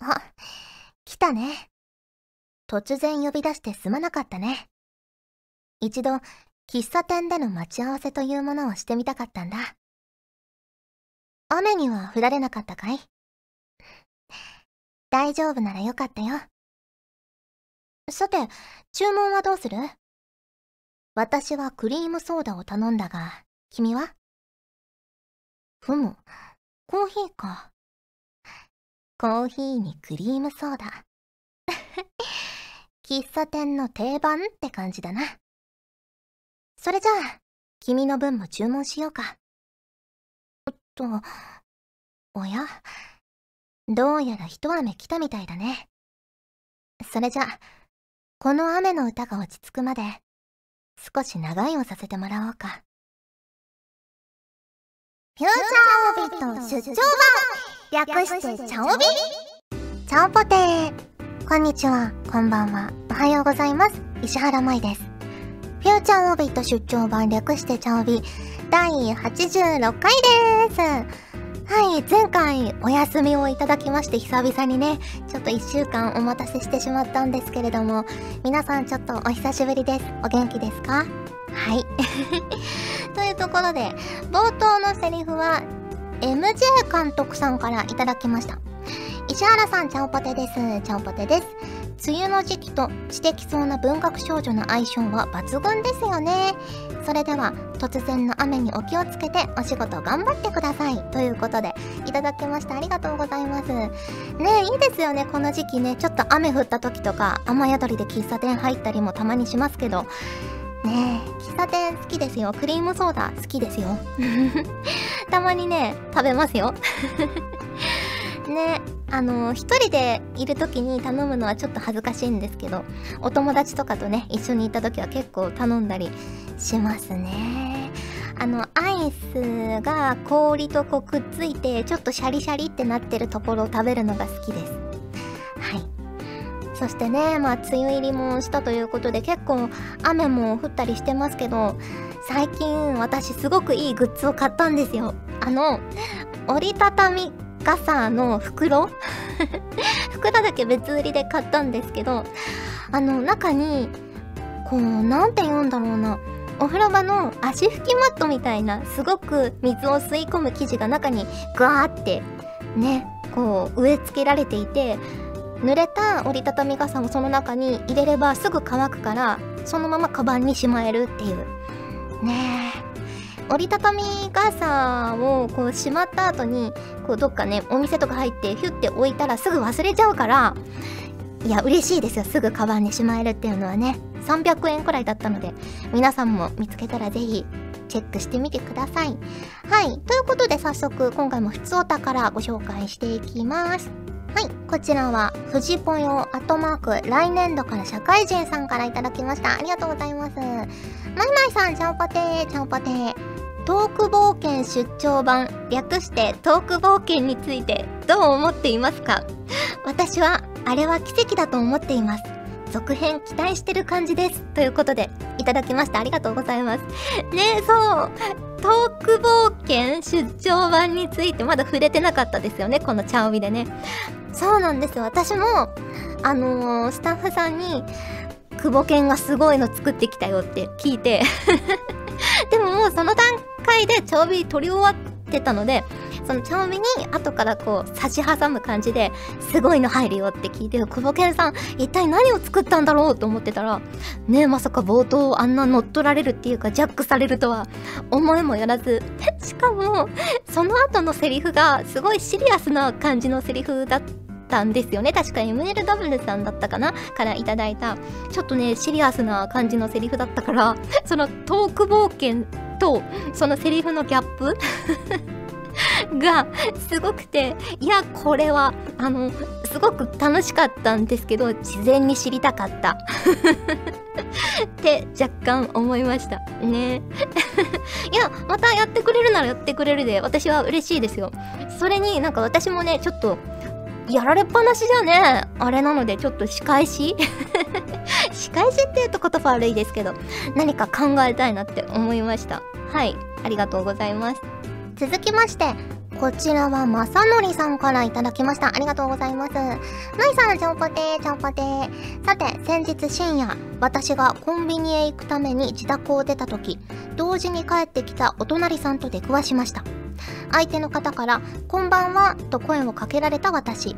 あ、来たね。突然呼び出してすまなかったね。一度、喫茶店での待ち合わせというものをしてみたかったんだ。雨には降られなかったかい？大丈夫ならよかったよ。さて、注文はどうする？私はクリームソーダを頼んだが、君は？ふむ、コーヒーか。コーヒーにクリームソーダ。喫茶店の定番って感じだな。それじゃあ、君の分も注文しようか。おっと、おや？どうやら一雨来たみたいだね。それじゃあ、この雨の歌が落ち着くまで、少し長いをさせてもらおうか。フューチャーオビット出張版略してチャオビチャオポテーこんにちは、こんばんは、おはようございます。石原舞です。フューチャーオビット出張版略してチャオビ第86回ですはい、前回お休みをいただきまして久々にね、ちょっと1週間お待たせしてしまったんですけれども、皆さんちょっとお久しぶりです。お元気ですか？はい。というところで、冒頭のセリフは、MJ 監督さんからいただきました。石原さん、ちゃんぽてです。ちゃんぽてです。梅雨の時期と知的そうな文学少女の相性は抜群ですよね。それでは突然の雨にお気をつけてお仕事頑張ってくださいということでいただきましたありがとうございますねいいですよねこの時期ねちょっと雨降った時とか雨宿りで喫茶店入ったりもたまにしますけどね喫茶店好きですよ。クリームソーダ好きですよ。たまにね食べますよ。ねあの一人でいる時に頼むのはちょっと恥ずかしいんですけどお友達とかとね一緒にいた時は結構頼んだりしますね。あのアイスが氷とこうくっついてちょっとシャリシャリってなってるところを食べるのが好きです。そしてねまあ梅雨入りもしたということで結構雨も降ったりしてますけど最近私すごくいいグッズを買ったんですよ。あの折りたたみ傘の袋。袋だけ別売りで買ったんですけどあの中にこうなんて言うんだろうな。お風呂場の足拭きマットみたいなすごく水を吸い込む生地が中にガーってねこう植え付けられていて濡れた折りたたみ傘をその中に入れればすぐ乾くからそのままカバンにしまえるっていう。ねえ。折りたたみ傘をこうしまった後にこうどっかねお店とか入ってヒュッて置いたらすぐ忘れちゃうからいや嬉しいですよ。すぐカバンにしまえるっていうのはね。300円くらいだったので皆さんも見つけたらぜひチェックしてみてください。はい。ということで早速今回も普通お宝ご紹介していきます。はい、こちらは、藤ぽよ、アットマーク、来年度から社会人さんからいただきました。ありがとうございます。まいまいさん、ちゃんぽてー、ちゃんぽてー。トーク冒険出張版、略してトーク冒険についてどう思っていますか？私は、あれは奇跡だと思っています。続編期待してる感じです。ということで、いただきましたありがとうございます。ねそう。トーク冒険出張版についてまだ触れてなかったですよね。このチャオビでね。そうなんですよ。私も、あのー、スタッフさんに、久保健がすごいの作ってきたよって聞いて でももうその段階でチャオビ撮り終わってたので、その茶帯に後からこう差し挟む感じですごいの入るよって聞いて久保健さん一体何を作ったんだろうと思ってたらねえまさか冒頭あんな乗っ取られるっていうかジャックされるとは思いもよらず しかもその後のセリフがすごいシリアスな感じのセリフだったんですよね。確か MLW さんだったかな？からいただいたちょっとねシリアスな感じのセリフだったからそのトーク冒険とそのセリフのギャップ がすごくていやこれはあのすごく楽しかったんですけど事前に知りたかった。って若干思いました。ね。いやまたやってくれるならやってくれるで私は嬉しいですよ。それになんか私もねちょっとやられっぱなしじゃねあれなのでちょっと仕返し？仕返しって言うと言葉悪いですけど何か考えたいなって思いましたはいありがとうございます続きまして、こちらはまさのりさんからいただきました。ありがとうございます。まいさん、ちょんぽてー、ちょんぽてー。さて、先日深夜、私がコンビニへ行くために自宅を出た時、同時に帰ってきたお隣さんと出くわしました。相手の方から、こんばんは、と声をかけられた私。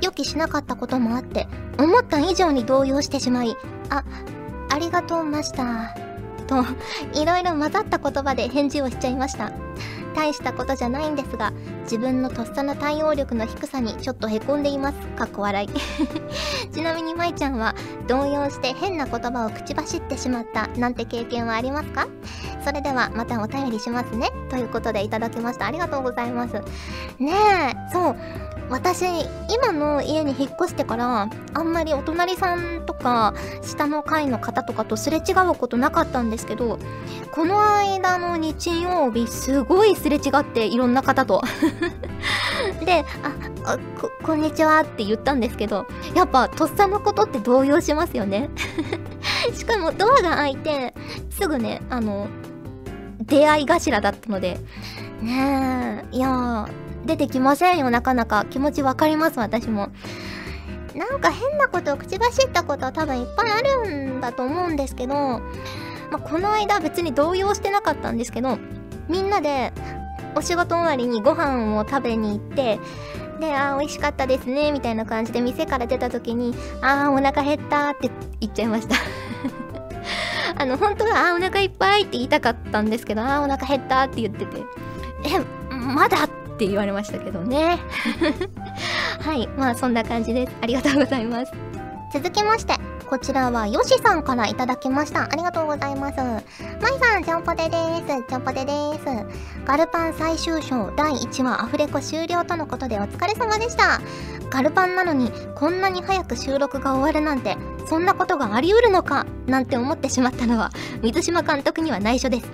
予期しなかったこともあって、思った以上に動揺してしまい、あ、ありがとうました。と、いろいろ混ざった言葉で返事をしちゃいました。大したことじゃないんですが、自分のとっさの対応力の低さにちょっとへこんでいます。かっこ笑い。ちなみに舞ちゃんは動揺して変な言葉を口走ってしまったなんて経験はありますか？それではまたお便りしますね。ということでいただきました。ありがとうございます。ねえ、そう。私今の家に引っ越してからあんまりお隣さんとか下の階の方とかとすれ違うことなかったんですけどこの間の日曜日すごいすれ違っていろんな方と。であここんにちはって言ったんですけどやっぱとっさのことって動揺しますよね。しかもドアが開いてすぐねあの出会い頭だったので。ねえいやー。出てきませんよ、なかなか。気持ちわかります、私も。なんか変なことを口走ったことは多分いっぱいあるんだと思うんですけど、まあ、この間別に動揺してなかったんですけど、みんなでお仕事終わりにご飯を食べに行って、で、あー美味しかったですね、みたいな感じで店から出た時に、あーお腹減ったって言っちゃいました あの、本当は、あーお腹いっぱいって言いたかったんですけど、あーお腹減ったって言ってて、え、まだって言われましたけどね。はい。まあそんな感じです。ありがとうございます。続きまして、こちらはヨシさんからいただきました。ありがとうございます。まいさん、ちょんぽてです。ちょんぽてです。ガルパン最終章第1話アフレコ終了とのことでお疲れ様でした。ガルパンなのにこんなに早く収録が終わるなんてそんなことがあり得るのかなんて思ってしまったのは水島監督には内緒です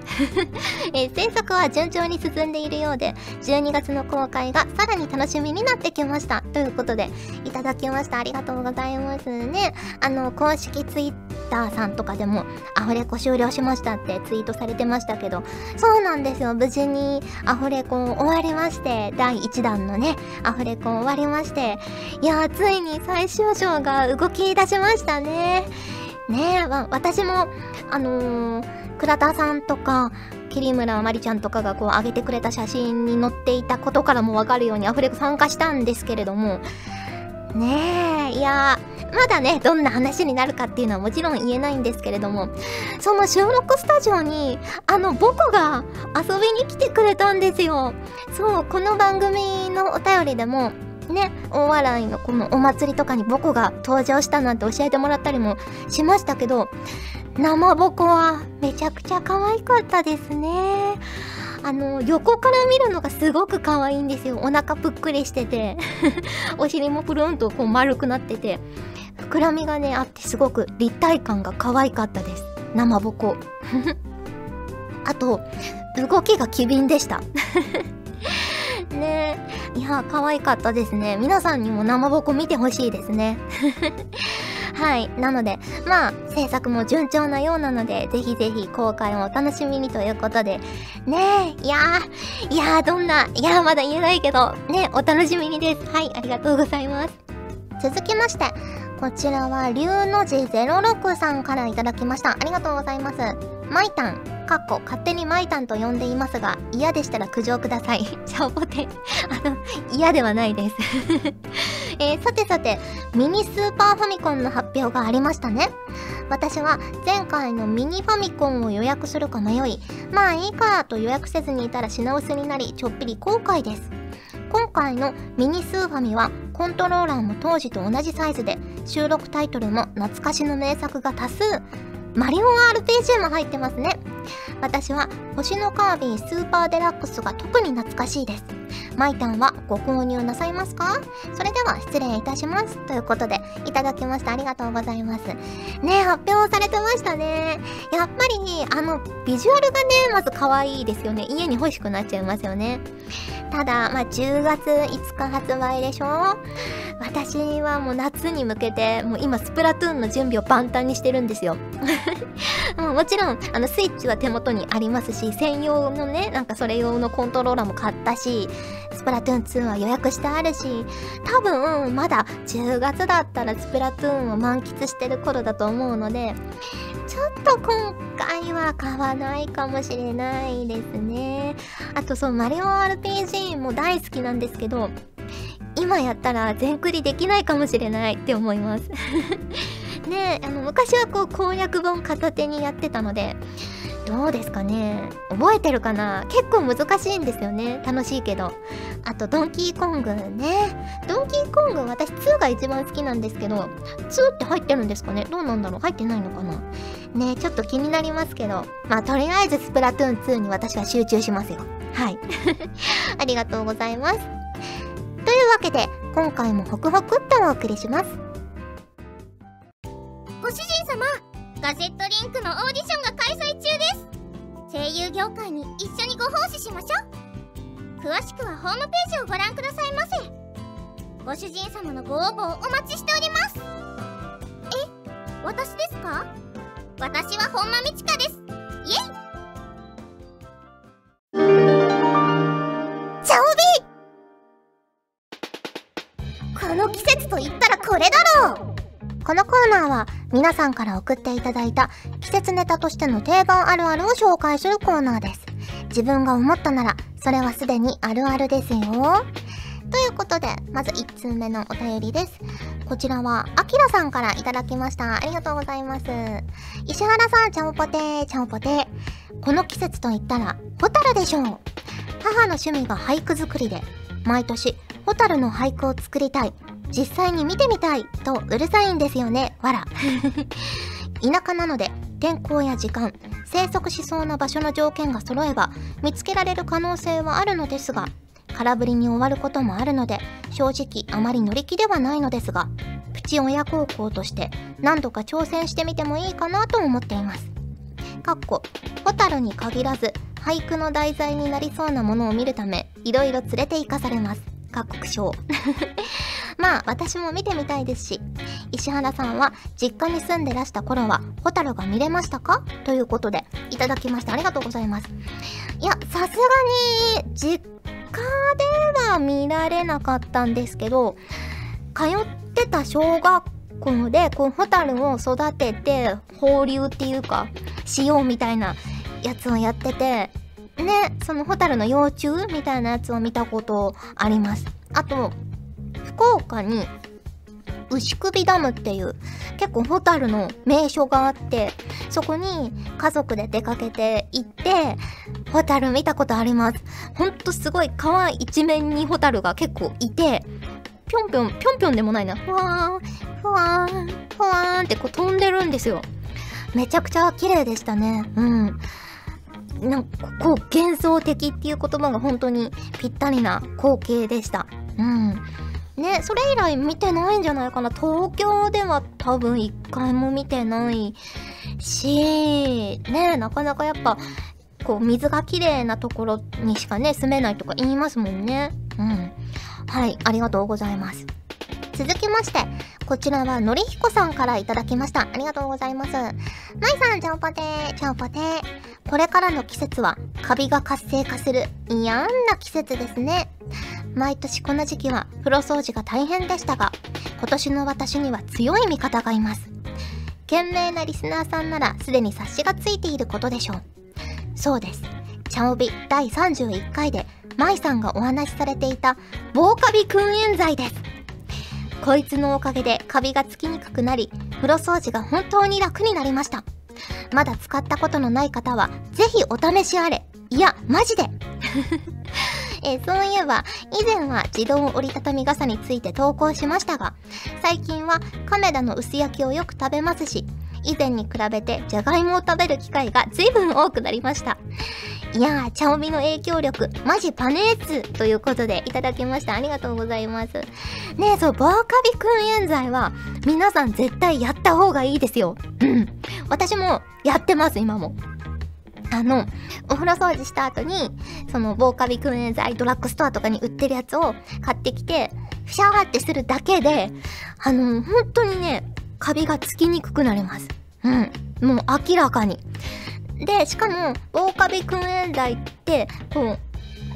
えー、制作は順調に進んでいるようで12月の公開がさらに楽しみになってきましたということでいただきましたありがとうございますねあの公式ツイッターさんとかでもアフレコ終了しましたってツイートされてましたけどそうなんですよ無事にアフレコ終わりまして第1弾のねアフレコ終わりましていやついに最終章が動き出しましたね。ねえ、私も、あのー、倉田さんとか、桐村まりちゃんとかがこう上げてくれた写真に載っていたことからもわかるようにアフレコ参加したんですけれども、ねえ、いやまだね、どんな話になるかっていうのはもちろん言えないんですけれども、その収録スタジオに、あの、僕が遊びに来てくれたんですよ。そう、この番組のお便りでも、ね、大笑いのこのお祭りとかにボコが登場したなんて教えてもらったりもしましたけど、生ボコはめちゃくちゃ可愛かったですね。あの、横から見るのがすごく可愛いんですよ。お腹ぷっくりしてて お尻もプルンとこう丸くなってて、膨らみがね、あってすごく立体感が可愛かったです。生ぼこ。あと、動きが機敏でしたねいや、可愛かったですね。皆さんにも生ボコ見てほしいですね。はい。なので、まあ、制作も順調なようなので、ぜひぜひ公開もお楽しみにということで、ねえ、いやー、いやー、どんな、いやー、まだ言えないけど、ね、お楽しみにです。はい、ありがとうございます。続きまして、こちらは、龍の字06さんからいただきました。ありがとうございます。マイタン、かっこ勝手にマイタンと呼んでいますが、嫌でしたら苦情ください。シャオポテ。あの、嫌ではないです えー、さてさて、ミニスーパーファミコンの発表がありましたね。私は前回のミニファミコンを予約するか迷い、まあいいかと予約せずにいたら品薄になり、ちょっぴり後悔です。今回のミニスーファミはコントローラーも当時と同じサイズで収録タイトルも懐かしの名作が多数マリオン RPG も入ってますね。私は星のカービィスーパーデラックスが特に懐かしいです。マイタンはご購入なさいますか？それでは失礼いたします。ということで、いただきました。ありがとうございます。ね発表されてましたね。やっぱり、あの、ビジュアルがね、まず可愛いですよね。家に欲しくなっちゃいますよね。ただ、まあ、10月5日発売でしょ？私はもう夏に向けて、もう今スプラトゥーンの準備を万端にしてるんですよ。ももちろん、あの、スイッチは手元にありますし、専用のね、なんかそれ用のコントローラーも買ったし、スプラトゥーン2は予約してあるし、多分、まだ10月だったらスプラトゥーンを満喫してる頃だと思うので、ちょっと今回は買わないかもしれないですね。あとそう、マリオ RPG も大好きなんですけど、今やったら全クリできないかもしれないって思います ねあの昔はこう攻略本片手にやってたのでどうですかね？覚えてるかな？結構難しいんですよね。楽しいけど。あとドンキーコングね。ドンキーコング私2が一番好きなんですけど2って入ってるんですかね？どうなんだろう？入ってないのかな？ねちょっと気になりますけど。まあとりあえずスプラトゥーン2に私は集中しますよ。はい。ありがとうございます。というわけで今回もホクホクっとお送りします。ご主人様ガジェットリンクのオーディションが開催中です。声優業界に一緒にご奉仕しましょう。詳しくはホームページをご覧くださいませ。ご主人様のご応募をお待ちしております。え私ですか？私は本間みちかです。イエイ！この季節と言ったらこれだろう！このコーナーは皆さんから送っていただいた季節ネタとしての定番あるあるを紹介するコーナーです。自分が思ったならそれはすでにあるあるですよ。ということで、まず1通目のお便りです。こちらは、あきらさんからいただきました。ありがとうございます。石原さん、ちゃんぽてー、ちゃんぽてー。この季節と言ったら、ホタルでしょう。母の趣味が俳句作りで、毎年、ホタルの俳句を作りたい。実際に見てみたいとうるさいんですよね。わら。田舎なので天候や時間、生息しそうな場所の条件が揃えば見つけられる可能性はあるのですが、空振りに終わることもあるので、正直あまり乗り気ではないのですが、プチ親孝行として何度か挑戦してみてもいいかなと思っています。かっこ、ホタルに限らず、俳句の題材になりそうなものを見るため、いろいろ連れて行かされます。各国賞。まあ私も見てみたいですし石原さんは実家に住んでらした頃はホタルが見れましたか？ということでいただきましたありがとうございます。いやさすがに実家では見られなかったんですけど通ってた小学校でこうホタルを育てて放流っていうかしようみたいなやつをやっててねそのホタルの幼虫みたいなやつを見たことあります。あと福岡に牛首ダムっていう結構ホタルの名所があってそこに家族で出かけて行ってホタル見たことあります。ほんとすごい川一面にホタルが結構いてぴょんぴょんぴょんぴょんでもないな。ふわーんふわーんふわーんってこう飛んでるんですよ。めちゃくちゃ綺麗でしたね。うん。なんかこう幻想的っていう言葉が本当にぴったりな光景でした。うん。ね、それ以来見てないんじゃないかな。東京では多分一回も見てないし、ね、なかなかやっぱ、こう、水が綺麗なところにしかね、住めないとか言いますもんね。うん。はい、ありがとうございます。続きまして、こちらはのりひこさんからいただきました。ありがとうございます。まいさん、ちゃんぽてー、ちゃんぽてー。これからの季節は、カビが活性化する嫌な季節ですね。毎年この時期は風呂掃除が大変でしたが、今年の私には強い味方がいます。賢明なリスナーさんならすでに察しがついていることでしょう。そうです。チャオビ第31回で、舞さんがお話しされていた防カビ訓練剤です。こいつのおかげでカビがつきにくくなり、風呂掃除が本当に楽になりました。まだ使ったことのない方は、ぜひお試しあれ。いや、マジでえー、そういえば、以前は自動折りたたみ傘について投稿しましたが、最近は亀田の薄焼きをよく食べますし、以前に比べてじゃがいもを食べる機会が随分多くなりました。いやー、茶帯の影響力、マジパネーツということでいただきました。ありがとうございます。ねえ、そう、バーカビ訓練剤は、皆さん絶対やった方がいいですよ。うん。私もやってます、今も。あの、お風呂掃除した後に、その防カビ訓練剤ドラッグストアとかに売ってるやつを買ってきて、ふしゃーってするだけで、あの、本当にね、カビがつきにくくなります。うん。もう明らかにでしかも防カビ訓練剤ってこう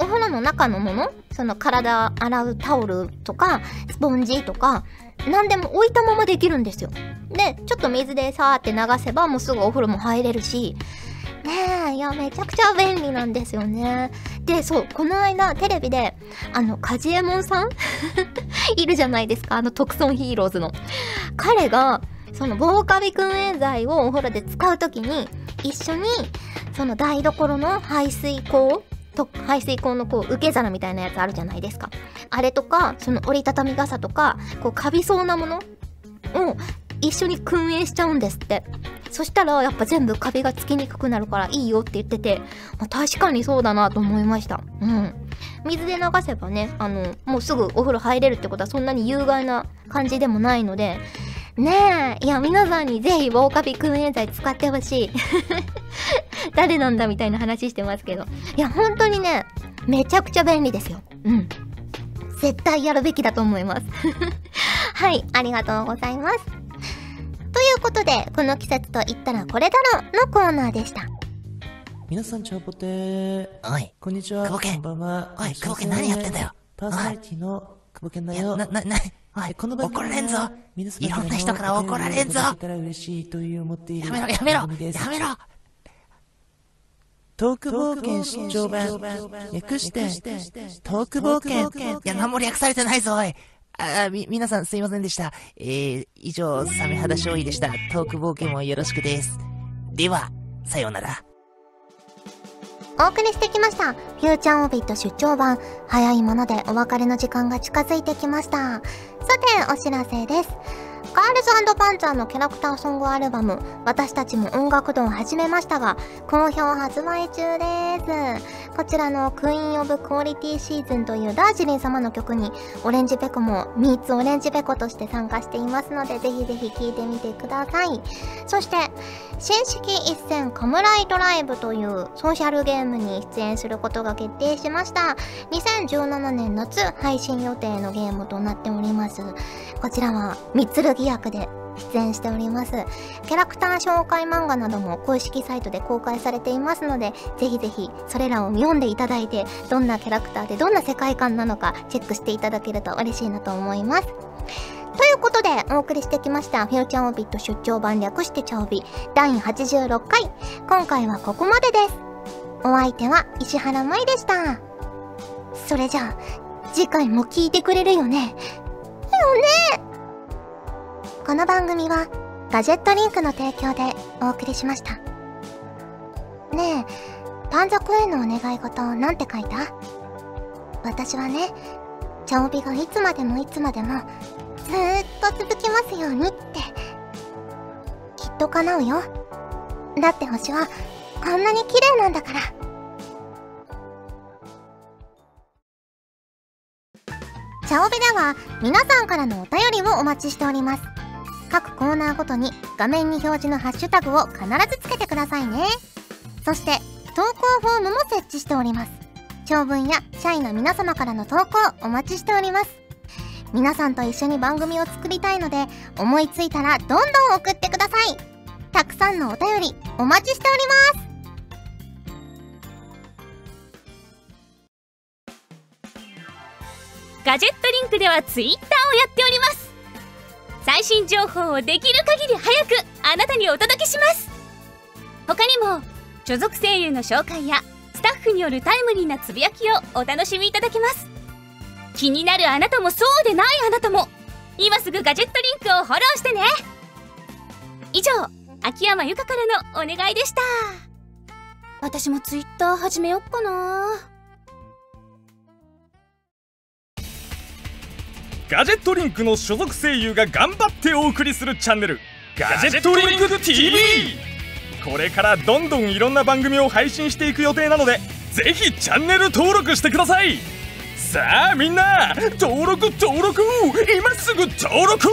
お風呂の中のものその体洗うタオルとかスポンジとか何でも置いたままできるんですよでちょっと水でさーって流せばもうすぐお風呂も入れるしね。えいやめちゃくちゃ便利なんですよね。でそうこの間テレビであのカジエモンさん？いるじゃないですか。あの特損ヒーローズの。彼がその防カビ訓練剤をお風呂で使う時に一緒にその台所の排水口と排水口のこう受け皿みたいなやつあるじゃないですか。あれとかその折りたたみ傘とかこうカビそうなものを一緒に訓練しちゃうんですって。そしたらやっぱ全部カビがつきにくくなるからいいよって言ってて、まあ、確かにそうだなと思いました。うん。水で流せばねあのもうすぐお風呂入れるってことはそんなに有害な感じでもないのでねえいや皆さんにぜひ防カビ訓練剤使ってほしい。誰なんだみたいな話してますけど。いや本当にねめちゃくちゃ便利ですよ。うん。絶対やるべきだと思います。はいありがとうございます。いうことでこの季節と言ったらこれだろのコーナーでした皆さん、チャオポテー。おい、こんにちは。久保家こんばんは。おい久保家何やってんだよパーソナリティのだよ。な、な、な、おい、この番組は怒られんぞいろんな人から怒られんぞやめろ、やめろやめろトーク冒険出張版。略して、トーク冒険。いや、何も略されてないぞ、おい。あ、あみ、皆さんすいませんでした。えー、以上、サメ肌勝利でした。トーク冒険もよろしくです。では、さようなら。お送りしてきました。フューチャーオービット出張版。早いものでお別れの時間が近づいてきました。さて、お知らせです。ガールズパンツァーのキャラクターソングアルバム、私たちも音楽堂を始めましたが、好評発売中です。こちらのクイーンオブクオリティシーズンというダージリン様の曲に、オレンジペコもミーツオレンジペコとして参加していますので、ぜひぜひ聴いてみてください。そして、新式一戦カムライドライブというソーシャルゲームに出演することが決定しました。2017年夏配信予定のゲームとなっております。こちらは三剣役で出演しております。キャラクター紹介漫画なども公式サイトで公開されていますので、ぜひぜひそれらを読んでいただいて、どんなキャラクターでどんな世界観なのかチェックしていただけると嬉しいなと思います。ということで、お送りしてきました、フューチャーオビット出張版略してチャオビ第86回。今回はここまでです。お相手は石原舞でした。それじゃあ、次回も聞いてくれるよね。よねこの番組は、ガジェットリンクの提供でお送りしました。ねえ、パンザコへのお願い事なんて書いた？私はね、チャオビがいつまでもいつまでもずーっと続きますようにって。きっと叶うよ。だって星はこんなに綺麗なんだから。チャオベでは皆さんからのお便りをお待ちしております。各コーナーごとに画面に表示のハッシュタグを必ずつけてくださいね。そして投稿フォームも設置しております。長文や社員の皆様からの投稿お待ちしております。皆さんと一緒に番組を作りたいので思いついたらどんどん送ってください。たくさんのお便りお待ちしております。ガジェットリンクではツイッターをやっております。最新情報をできる限り早くあなたにお届けします。他にも所属声優の紹介やスタッフによるタイムリーなつぶやきをお楽しみいただけます。気になるあなたもそうでないあなたも。今すぐガジェットリンクをフォローしてね。以上秋山由香からのお願いでした。私もツイッター始めよっかな。ガジェットリンクの所属声優が頑張ってお送りするチャンネルガジェットリンク TV これからどんどんいろんな番組を配信していく予定なのでぜひチャンネル登録してくださいさあみんな登録登録今すぐ登録